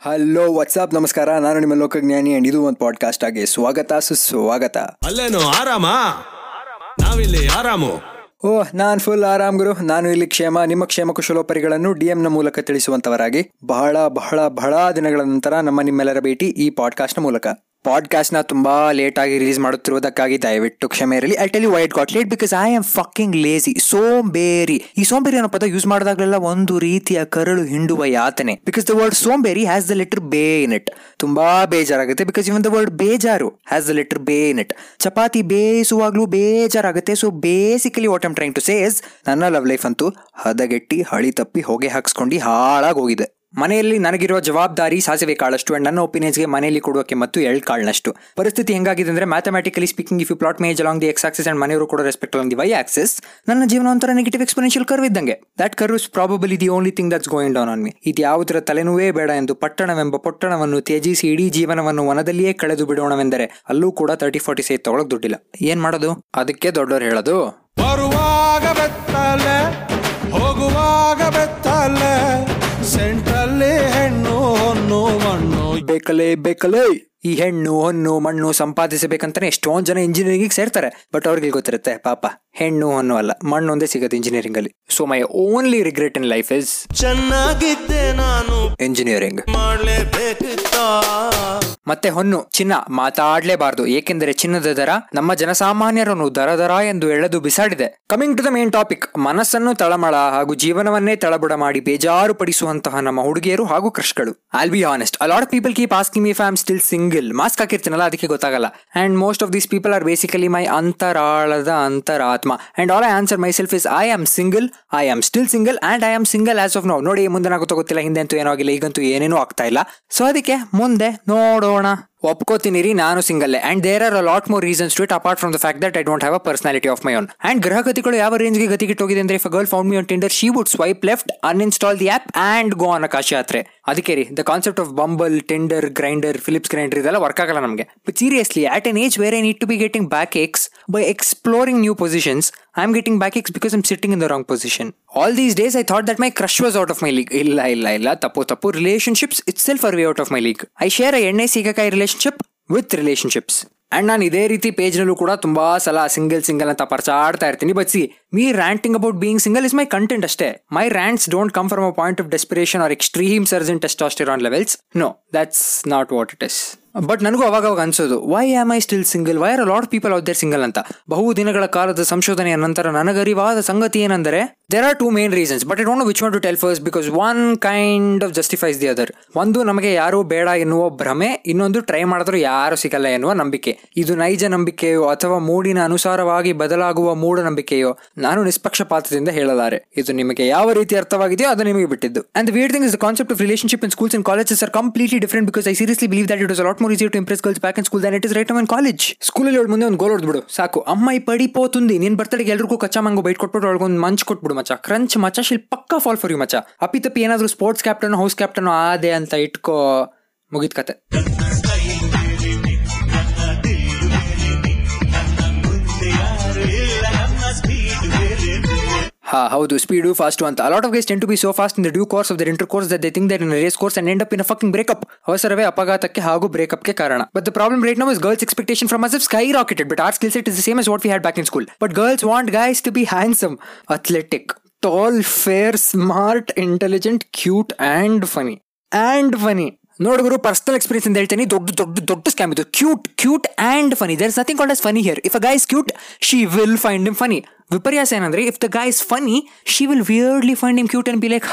Hello WhatsApp ನಮಸ್ಕಾರ ನಾನು ನಿಮ್ಮ ಲೋಕಜ್ಞಾನಿ ಅಂಡ್ ಇದು ಒಂದು ಪಾಡ್ಕಾಸ್ಟ್ ಆಗಿ ಸ್ವಾಗತ ಸುಸ್ವಾಗತ. ಅಲ್ಲೇನು ಆರಾಮ? ನಾವಿಲ್ಲಿ ಆರಾಮು. ಓ ನಾನ್ ಫುಲ್ ಆರಾಮ್ ಗುರು. ನಾನು ಇಲ್ಲಿ ಕ್ಷೇಮ ನಿಮ್ಮ ಕ್ಷೇಮ ಕುಶಲೋಪರಿಗಳನ್ನು ಡಿಎಂ ನ ಮೂಲಕ ತಿಳಿಸುವಂತವರಾಗಿ ಬಹಳ ಬಹಳ ಬಹಳ ದಿನಗಳ ನಂತರ ನಮ್ಮ ನಿಮ್ಮೆಲ್ಲರ ಭೇಟಿ ಈ ಪಾಡ್ಕಾಸ್ಟ್ನ ಮೂಲಕ. ಪಾಡ್ಕಾಸ್ಟ್ನ ತುಂಬಾ ಲೇಟ್ ಆಗಿ ರಿಲೀಸ್ ಮಾಡುತ್ತಿರುವುದಕ್ಕಾಗಿ ದಯವಿಟ್ಟು ಕ್ಷಮೆ ಇರಲಿ. I tell you why'd got late because I am fucking lazy ಸೋಂಬೇರಿ. ಈ ಸೋಂಬೇರಿ ಅನ್ನೋ ಪದ ಯೂಸ್ ಮಾಡಿದಾಗಲೆಲ್ಲ ಒಂದು ರೀತಿಯ ಕರಳು ಹಿಂಡುವ ಯಾತನೆ. ಬಿಕಾಸ್ ದ ವರ್ಡ್ ಸೋಂಬೇರಿ ಹ್ಯಾಸ್ ದ ಲೆಟರ್ ಬೇ ಇನ್ ಇಟ್ ತುಂಬಾ ಬೇಜಾರಾಗುತ್ತೆ ಬಿಕಾಸ್ ಇವನ್ ದ ವರ್ಡ್ ಬೇಜಾರು ಹ್ಯಾಸ್ ದ ಲೆಟರ್ ಬೇ ಇನ್ ಇಟ್ ಚಪಾತಿ ಬೇಯಿಸುವಾಗಲೂ ಬೇಜಾರಾಗುತ್ತೆ. So basically what am trying to says ನನ್ನ ಲವ್ ಲೈಫ್ ಅಂತೂ ಹದಗೆಟ್ಟಿ, ಹಳಿ ತಪ್ಪಿ, ಹೊಗೆ ಹಾಕ್ಸ್ಕೊಂಡು ಹಾಳಾಗಿ ಹೋಗಿದೆ. ಮನೆಯಲ್ಲಿ ನನಗಿರುವ ಜವಾಬ್ದಾರಿ ಸಾಸಿವೆ ಕಾಳಷ್ಟು ಅಂಡ್ ನನ್ನ ಒಪಿನಿಯನ್ಸ್ಗೆ ಮನೆಯಲ್ಲಿ ಕೊಡೋಕೆ ಮತ್ತು ಎಳ್ ಕಾಳನಷ್ಟು. ಪರಿಸ್ಥಿತಿ ಹೆಂಗಾಗಿದೆ ಅಂದ್ರೆ mathematically speaking if you plot my age along the X axis and ಮನೆಯವರು ಕೂಡ respect along the Y axis ನನ್ನ ಜೀವನ ಒಂಥರ ನೆಗೆಟಿವ್ ಎಕ್ಸ್ಪೆನ್ಷಿಯಲ್ ಕರ್ವ್ ಇದ್ದಂಗೆ. That curve is probably the only thing that's going down on me ಇದು ಯಾವುದರ ತಲೆನೂವೇ ಬೇಡ ಎಂದು ಪಟ್ಟಣವೆಂಬ ಪೊಟ್ಟಣವನ್ನು ತ್ಯಜಿಸಿ ಇಡೀ ಜೀವನವನ್ನು ವನದಲ್ಲಿಯೇ ಕಳೆದು ಬಿಡೋಣವೆಂದರೆ, ಅಲ್ಲೂ ಕೂಡ ತರ್ಟಿ ಫೋರ್ಟಿ ಸೈಟ್ ತಗೊಳಕ್ ದುಡ್ಡಿಲ್ಲ. ಏನ್ ಮಾಡೋದು? ಅದಕ್ಕೆ ದೊಡ್ಡವರು ಹೇಳೋದು. ಬೇಕಲೇ ಬೇಕಲೇ ಈ ಹೆಣ್ಣು, ಹೊನ್ನು, ಮಣ್ಣು ಸಂಪಾದಿಸಬೇಕಂತಾನೆ ಎಷ್ಟೊಂದ್ ಜನ ಇಂಜಿನಿಯರಿಂಗ್ ಸೇರ್ತಾರೆ. ಬಟ್ ಅವ್ರಿಗೆ ಗೊತ್ತಿರುತ್ತೆ, ಪಾಪ. ಹೆಣ್ಣು ಅನ್ನೋ ಅಲ್ಲ ಮಣ್ಣು ಒಂದೇ ಸಿಗುತ್ತೆ ಇಂಜಿನಿಯರಿಂಗ್ ಅಲ್ಲಿ. So my only regret in life is ಚೆನ್ನಾಗಿದ್ದೆ ನಾನು ಇಂಜಿನಿಯರಿಂಗ್ ಮತ್ತೆ ಹೊನ್ನು ಚಿನ್ನ ಮಾತಾಡ್ಲೇಬಾರ್ದು ಏಕೆಂದರೆ ಚಿನ್ನದ ದರ ನಮ್ಮ ಜನಸಾಮಾನ್ಯರನ್ನು ದರ ದರ ಎಂದು ಎಳೆದು ಬಿಸಾಡಿದೆ. Coming to the main topic ಮನಸ್ಸನ್ನು ತಳಮಳ ಹಾಗೂ ಜೀವನವನ್ನೇ ತಳಬುಡ ಮಾಡಿ ಬೇಜಾರು ಪಡಿಸುವಂತಹ ನಮ್ಮ ಹುಡುಗಿಯರು ಹಾಗೂ ಕ್ರಶ್ಗಳು I'll be honest a lot of people keep asking I am still single mask ಹಾಕಿರ್ತೀನಲ್ಲ ಅದಕ್ಕೆ ಗೊತ್ತಾಗಲ್ಲ. And most of these people are basically my ಅಂತರಾಳದ ಅಂತರಾತ್ಮ. And all I answer my self is I am single I am still single and I am single as of now ನೋಡಿ, ಮುಂದೆ ಗೊತ್ತಿಲ್ಲ ಹಿಂದೆ ಅಂತೂ ಏನೋ ಆಗಿಲ್ಲ, ಈಗಂತೂ ಏನೇನೂ ಆಗ್ತಾ ಇಲ್ಲ. ಸೊ ಅದಕ್ಕೆ ಮುಂದೆ ನೋಡೋಣ. ಒಪ್ಕೋತೀನಿ ರೀ ನಾನು single and there are a lot more reasons to it apart from the fact that I don't have a personality of my own and ಗ್ರಹಗತಿಗಳು ಯಾವ ರೇಂಜ್ಗೆ ಗತಿಗಿಟ್ಟೋಗಿದೆ ಅಂದ್ರೆ if girl found me on Tinder she would swipe left uninstall the app and go on Kashi ಯಾತ್ರೆ ಅದಕ್ಕೆ ರೀ the concept of Bumble tender grinder Philips grinder ಇದೆಲ್ಲ work ಆಗಲ್ಲ ನಮಗೆ. But seriously at an age where I need to be getting back ex by exploring new positions I am getting back ex because I'm sitting in the wrong position all these days I thought that my crush was out of my league ಇಲ್ಲ ಇಲ್ಲ ಇಲ್ಲ. ತಪ್ಪು ತಪ್ಪು. Relationships itself are way out of my league I share a ಎಣ್ಣೆ ಸೀಗಕಾಯಿ relationship with relationships and ನಾನು ಇದೇ ರೀತಿ ಪೇಜ್ನಲ್ಲೂ ಕೂಡ ತುಂಬ ಸಲ ಸಿಂಗಲ್ ಸಿಂಗಲ್ ಅಂತ ಪರ್ಚಾಡ್ತಾ ಇರ್ತೀನಿ. But see me ranting about being single is my content ಅಷ್ಟೇ. My rants don't come from a point of desperation or extreme surge in testosterone levels no that's not what it is but ನನಗೂ ಅವಾಗ ಅವಾಗ ಅನ್ಸೋದು why am I still single why are lot people out there single ಅಂತ? ಬಹು ದಿನಗಳ ಕಾಲದ ಸಂಶೋಧನೆಯ ನಂತರ ನನಗರಿವಾದ ಸಂಗತಿ ಏನೆಂದರೆ there are two main reasons but I don't know which one to tell first because one kind of justifies the other ಒಂದು ನಮಗೆ ಯಾರು ಬೇಡ ಎನ್ನುವ ಭ್ರಮೆ, ಇನ್ನೊಂದು ಟ್ರೈ ಮಾಡಿದ್ರು ಯಾರು ಸಿಗಲ್ಲ ಎನ್ನುವ ನಂಬಿಕೆ. ಇದು ನೈಜ ನಂಬಿಕೆಯೋ ಅಥವಾ ಮೂಡಿನ ಅನುಸಾರವಾಗಿ ಬದಲಾಗುವ ಮೂಢನಂಬಿಕೆಯೋ? ನಾನು ನಿಷ್ಪಕ್ಷಪಾತದಿಂದ ಹೇಳಲಾರೆ. ಇದು ನಿಮಗೆ ಯಾವ ರೀತಿ ಅರ್ಥವಾಗಿದೆಯೋ ಅದು ನಿಮಗೆ ಬಿಟ್ಟಿದ್ದು. And weird thing is concept of relationship in schools and colleges are completely different because I seriously believe that it is lot more easy to impress girls back in school than it is right in college ಸ್ಕೂಲಲ್ಲಿ ಮುಂದೆ ಒಂದು ಗೋಲ್ ಹೊಡೆದ್ಬಿಡು. ಸಾಕು. ಅಮ್ಮ ಈ ಪಡಿ ಪೋತುಂದಿ ನಿನ್ ಬರ್ತಡೆಗೆ ಎಲ್ರಿಗೂ ಕಚ್ಚಾ ಮಂಗು ಬೈಟ್ ಕೊಟ್ಬಿಟ್ಟು ಒಳಗೊಂದು ಮಂಚ್ ಕೊಟ್ಬಿಡು ಮಚ್ಚ. ಕ್ರಂಚ್ ಮಚ್ಚ. ಶಿಲ್ ಪಕ್ಕಾ ಫಾಲ್ ಫಾರ್ ಯು ಮಚ್ಚ. ಅಪ್ಪಿ ತಪ್ಪಿ ಏನಾದ್ರು ಸ್ಪೋರ್ಟ್ಸ್ ಕ್ಯಾಪ್ಟನ್ ಹೌಸ್ ಕ್ಯಾಪ್ಟನ್ ಆದೆ ಅಂತ ಇಟ್ಕೋ ಮುಗಿತ್ ಕತೆ. ಹಾ, ಹೌದು ಸ್ಪೀಡು ಫಾಸ್ಟು ಅಂತ. A lot of guys tend to be so fast in the due course of their intercourse that they think that in race course and end up in fucking breakup ಅವಸರವೇ ಅಪಘಾತಕ್ಕೆ ಹಾಗೂ ಬ್ರೇಕಪ್ಗೆ ಕಾರಣ. But the problem right now is girls expectation from us skyrocketed but our skill set is same as what we had back in school but girls want guys to be handsome athletic tall fair smart intelligent cute and funny and funny ನೋಡಿದ್ರು personal experience ಅಂತ ಹೇಳ್ತೀನಿ ದೊಡ್ಡ ದೊಡ್ಡ ದೊಡ್ಡ scam ಇದು. Cute cute and funny there is nothing called as funny here if a guy's cute she will find him funny ವಿಪರ್ಯಾಸ ಏನಂದ್ರೆ if the is funny she will weirdly find him cute and be like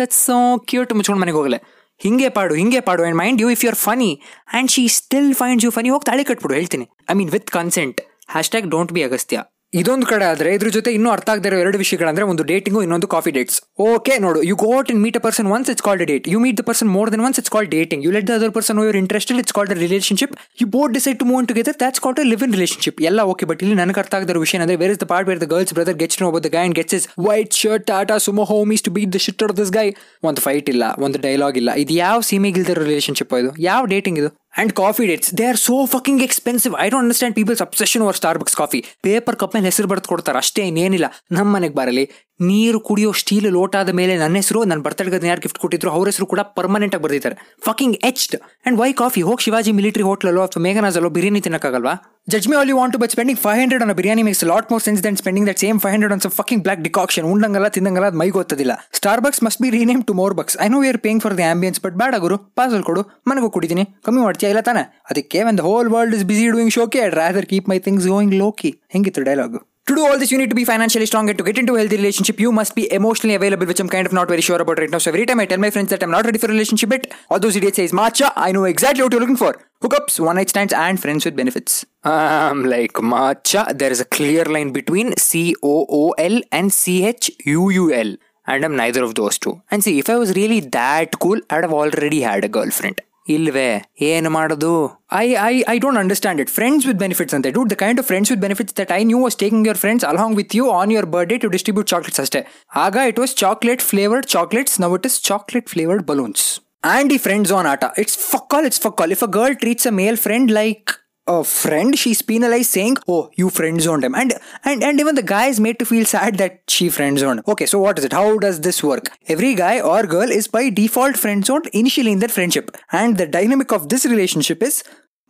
that's so cute ಮುಚ್ಕೊಂಡು ಮನೆಗೆ ಹೋಗಲೆ ಹಿಂಗೆ ಪಾಡು ಹಿಂಗೆ ಪಾಡು and mind you if you are funny and she still find you funny ಹೋಗಿ ತಾಳಿ ಕಟ್ಬಿಡು, ಹೇಳ್ತೀನಿ. I mean with consent hashtag don't be Agastya ಇದೊಂದು ಕಡೆ ಆದರೆ ಇದ್ರ ಜೊತೆ ಇನ್ನೂ ಅರ್ಥ ಆಗದೆ ಎರಡು ವಿಷಯಗಳಂದ್ರೆ ಒಂದು ಡೇಟಿಂಗು ಇನ್ನೊಂದು ಕಾಫಿ ಡೇಟ್ಸ್ ಓಕೆ ನೋಡು you got in meet a person once it's called date you meet the person more than once it's called dating you let the other person you're interested it's called relationship you both decide to move together that's called live in relationship ಎಲ್ಲ okay but ಇಲ್ಲಿ ನನಗೆ ಅರ್ಥ ಆಗದ ವಿಷಯ ಅಂದ್ರೆ where is the part where the girls brother gets know the guy and gets is white shirt Tata Sumo homies to beat the shit of this guy ಒಂದು fight ಇಲ್ಲ, ಒಂದು ಡೈಲಾಗ್ ಇಲ್ಲ. ಇದು ಯಾವ ಸೀಮೆಗಿಲ್ದ ರಿಲೇಶನ್ಶಿಪ್ ಇದು? ಯಾವ ಡೇಟಿಂಗ್ ಇದು? And coffee dates they are so fucking expensive I don't understand people's obsession over Starbucks coffee paper cup ಮೇಲೆ ಹೆಸರು ಬರೆದು ಕೊಡ್ತಾರೆ. ಅಷ್ಟೇ ಇನ್ನೇನಿಲ್ಲ. ನಮ್ಮ ಮನೆಗೆ ಬರಲಿ ನೀರು ಕುಡಿಯೋ ಸ್ಟೀಲ್ ಲೋಟಾದ ಮೇಲೆ ನನ್ನ ಹೆಸರು, ನನ್ನ ಬರ್ತಡೆಗೆ ಯಾರು ಗಿಫ್ಟ್ ಕೊಟ್ಟಿದ್ರು, ಅವ್ರ ಹೆಸರು ಕೂಡ ಪರ್ಮನೆಂಟ್ ಆಗಿ ಬರ್ದಿದ್ದಾರೆ. Fucking etched and why coffee ಹೋಗಿ ಶಿವಾಜಿ ಮಿಲಿಟರಿ ಹೋಟ್ಲಲ್ಲೋ ಅಥವಾ ಮೇಘನಾಜಲ್ಲೋ biryani ತಿನ್ನಕ್ಕಾಗಲ್ವಾ? Judge me all you want but spending five hundred on biryani makes lot more sense than spending that same five hundred on some fucking black decoction ಉಂಡಂಗಲ್ಲ ತಿಂದಂಗಲ್ಲ ಅದು ಮೈಗೆ ಗೊತ್ತದಿಲ್ಲ Starbucks must be rename to more bucks I know we are paying for the ambience but ಬೇಡ ಗುರು parcel ಕೊಡು ಮನೆಗೂ ಕುಡಿತೀನಿ ಕಮ್ಮಿ ಮಾಡ್ತೀಯ ಇಲ್ಲ ತಾನೆ ಅದಕ್ಕೆ ಒಂದು whole world is busy doing ಶೋಕೆ I rather keep my things going lowkey ಹೆಂಗಿತ್ತು dialogue To do all this, you need to be financially strong and to get into a healthy relationship, you must be emotionally available, which I'm kind of not very sure about right now. So every time I tell my friends that I'm not ready for a relationship but all those idiots says, Macha, I know exactly what you're looking for. Hookups, one night stands, and friends with benefits. Um, like Macha, there is a clear line between C O O L and C H U U L. And I'm neither of those two. And see, if I was really that cool, I'd have already had a girlfriend. ಇಲ್ವೇ ಏನು ಮಾಡೋದು I I I don't understand it friends with benefits ಅಂತ dude the kind of friends with benefits that I knew was taking your friends along with you on your birthday to distribute chocolates ಅಷ್ಟೇ ಆಗ it was chocolate flavoured chocolates now it is chocolate flavoured balloons and ಈ friend zone ಆಟ it's fuck all it's fuck all if a girl treats a male friend like a friend she's penalized saying oh you friend zoned him and and and even the guy is made to feel sad that she friend zoned okay so what is it how does this work every guy or girl is by default friend zoned initially in their friendship and the dynamic of this relationship is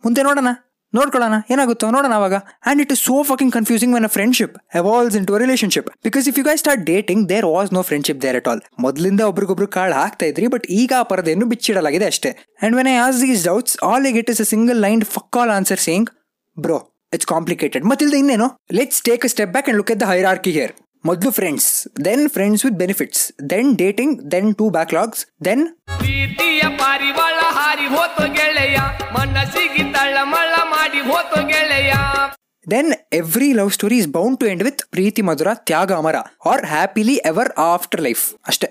ಮುಂದೆ ನೋಡೋಣ ನೋಡ್ಕೊಳ್ಳೋಣ, ಏನಾಗುತ್ತೋ ನೋಡೋಣ ಅವಾಗ. And it is so fucking confusing when a friendship evolves into relationship because if you guy start dating there was no friendship there at all ಮೊದಲಿಂದ ಒಬ್ರಿಗೊಬ್ರು ಕಾಳು ಹಾಕ್ತಾ ಇದ್ರಿ ಬಟ್ ಈಗ ಆ ಪರದೆಯನ್ನು ಬಿಚ್ಚಿಡಲಾಗಿದೆ ಅಷ್ಟೇ. And when I ask these doubts all get is a single line fuck all answer saying bro it's complicated ಮತ್ತಿಲ್ದ ಇನ್ನೇನು? Let's take a step back and look at the hierarchy here ಮೊದಲು friends then friends with benefits then dating then two backlogs then ಪ್ರೀತಿಯ ಪಾರಿವಾಳ ಹಾರಿ ಹೋತು ಗೆಳೆಯ, ಮನಸ್ಸಿಗೆ ತಳ್ಳಮಳ್ಳ ಮಾಡಿ ಹೋತು ಗೆಳೆಯ. Then every love story is bound to end with ಪ್ರೀತಿ ಮಧುರ ತ್ಯಾಗ ಅಮರ or happily ever after life ಅಷ್ಟೇ.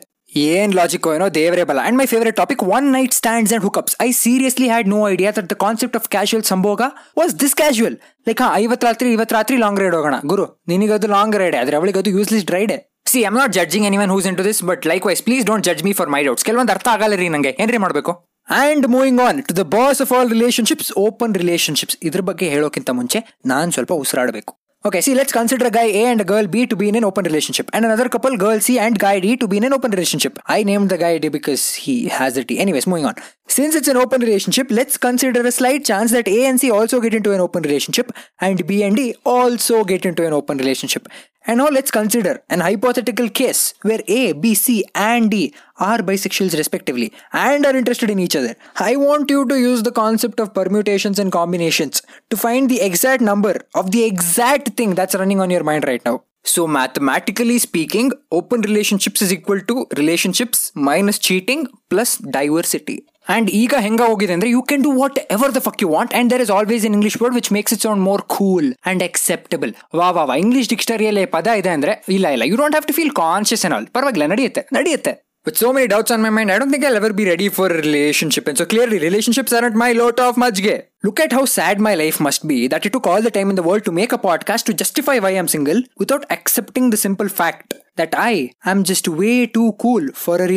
ಏನ್ ಲಾಜಿಕ್ ಏನೋ ದೇವರೇ ಬಲ. And my favourite topic one night stands and hookups I seriously had no idea that the concept of casual ಸಂಭೋಗ was this casual like ಹಾ ಐವತ್ತು ರಾತ್ರಿ ಇವತ್ತು ರಾತ್ರಿ ಲಾಂಗ್ ರೈಡ್ ಹೋಗೋಣ. ಗುರು, ನಿನಗದು ಲಾಂಗ್ ರೈಡ್ ಆದ್ರೆ ಅವಳಿಗೆ ಅದು useless ಡ್ರೈಡೆ see I'm not judging anyone who's into this but likewise please don't judge me for my doubts ಕೆಲವೊಂದು ಅರ್ಥ ಆಗಲ್ಲ ರೀ ನಂಗೆ. ಏನ್ರಿ ಮಾಡಬೇಕು? And moving on to the boss of all relationships open relationships ಇದ್ರ ಬಗ್ಗೆ ಹೇಳೋಕ್ಕಿಂತ ಮುಂಚೆ ನಾನು ಸ್ವಲ್ಪ ಉಸಿರಾಡಬೇಕು Okay, see, let's consider a guy A and a girl B to be in an open relationship, and another couple, girl C and guy D, to be in an open relationship. I named the guy D because he has a T. Anyways, moving on. Since it's an open relationship, let's consider a slight chance that A and C also get into an open relationship, and B and D also get into an open relationship. And now let's consider an hypothetical case where A, B, C, and D are bisexuals respectively and are interested in each other. I want you to use the concept of permutations and combinations to find the exact number of the exact thing that's running on your mind right now. So, mathematically speaking, open relationships is equal to relationships minus cheating plus diversity. And ಈಗ ಹೆಂಗ ಹೋಗಿದೆ ಅಂದರೆ you can do whatever the fuck you want and there is always in English word which makes its sound more cool and acceptable ವಾ ವಾ English English ಡಿಕ್ಷನರಿಯಲ್ಲಿ ಪದ ಇದೆ ಅಂದರೆ, ಇಲ್ಲ ಇಲ್ಲ you don't have to feel conscious all ಪರವಾಗಿಲ್ಲ, ನಡೆಯುತ್ತೆ ನಡೆಯುತ್ತೆ. With so many doubts on my mind I don't think I ever be ready for relationship so clearly relationships are aren't my lot of ಮಜ್ಗೆ look at how sad my life must be that it to call the time in the world to make a podcast to justify why am single without accepting the simple fact that I am just way too cool for a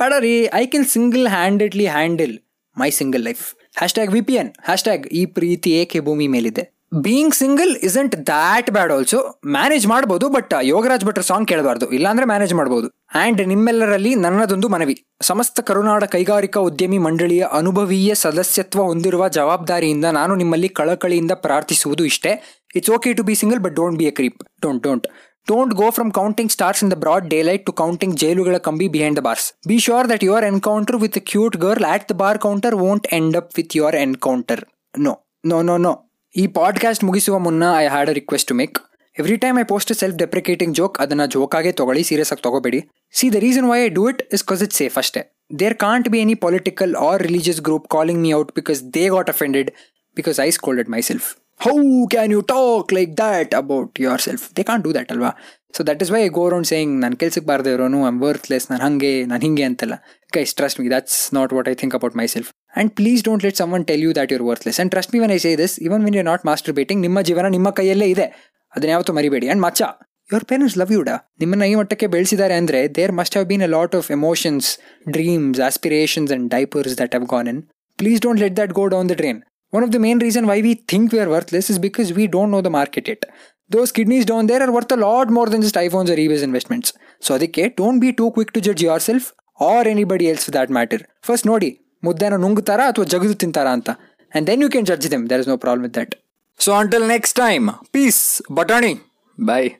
ಬೇಡ ರೀ I can single handedly handle my single life hashtag V P N hashtag ಈ ಪ್ರೀತಿ ಏಕೆ ಭೂಮಿ ಮೇಲಿದೆ. Being single isn't that bad also manage ಮಾಡ್ಬೋದು but Yogaraj ಭಟ್ರ song ಕೇಳಬಾರ್ದು. ಇಲ್ಲಾಂದ್ರೆ ಮ್ಯಾನೇಜ್ ಮಾಡ್ಬೋದು. ಆ್ಯಂಡ್ ನಿಮ್ಮೆಲ್ಲರಲ್ಲಿ ನನ್ನದೊಂದು ಮನವಿ. ಸಮಸ್ತ ಕರುನಾಡ ಕೈಗಾರಿಕಾ ಉದ್ಯಮಿ ಮಂಡಳಿಯ ಅನುಭವೀಯ ಸದಸ್ಯತ್ವ ಹೊಂದಿರುವ ಜವಾಬ್ದಾರಿಯಿಂದ ನಾನು ನಿಮ್ಮಲ್ಲಿ ಕಳಕಳಿಯಿಂದ ಪ್ರಾರ್ಥಿಸುವುದು ಇಷ್ಟೇ. It's okay to be single but don't be a creep don't don't Don't go from counting stars in the broad daylight to counting jailugala kambi behind the bars. Be sure that your encounter with a cute girl at the bar counter won't end up with your encounter. No, no, no, no. ಈ podcast ಮುಗಿಸುವ ಮುನ್ನ I had a request to make every time I post self deprecating joke ಅದನ್ನ ಜೋಕಾಗೆ ತಗೊಳ್ಳಿ serious ಆಗಿ ತಗೋಬೇಡಿ see the reason why I do it is cause it safe ಅಷ್ಟೇ there can't be any political or religious group calling me out because they got offended because I scolded myself how can you talk like that about yourself they can do that ಅಲ್ವಾ so that is why go round saying ನಾನು ಕೆಲ್ಸಕ್ಕೆ ಬಾರದೇ ಇರೋನು I'm worthless ನಾನು ಹಂಗೆ, ನಾನು ಹಿಂಗೆ ಅಂತೆಲ್ಲ. Guys trust me that's not what I think about myself and please don't let someone tell you that you're worthless and trust me when I say this even when you not masturbating ನಿಮ್ಮ ಜೀವನ ನಿಮ್ಮ ಕೈಯಲ್ಲೇ ಇದೆ. ಅದನ್ನ ಯಾವತ್ತೂ ಮರಿಬೇಡಿ. And ಮಚ್ಚ your parents love ಯುಡ ನಿಮ್ಮನ್ನ ಈ ಮಟ್ಟಕ್ಕೆ ಬೆಳೆಸಿದ್ದಾರೆ ಅಂದರೆ there must have been a lot of emotions dreams aspirations and diapers that have gone in please don't let that go down the drain One of the main reason why we think we are worthless is because we don't know the market yet. Those kidneys down there are worth a lot more than just iPhones are always investments so ಅದಕ್ಕೆ don't be too quick to judge yourself or anybody else that matter first ನೋಡಿ ಮುದ್ದೆನ ನುಂಗ್ತಾರಾ ಅಥವಾ ಜಗದು ತಿಂತಾರಾ ಅಂತ and then you can judge them there is no problem with that so until next time peace ಬಟಾಣಿ ಬಾಯ್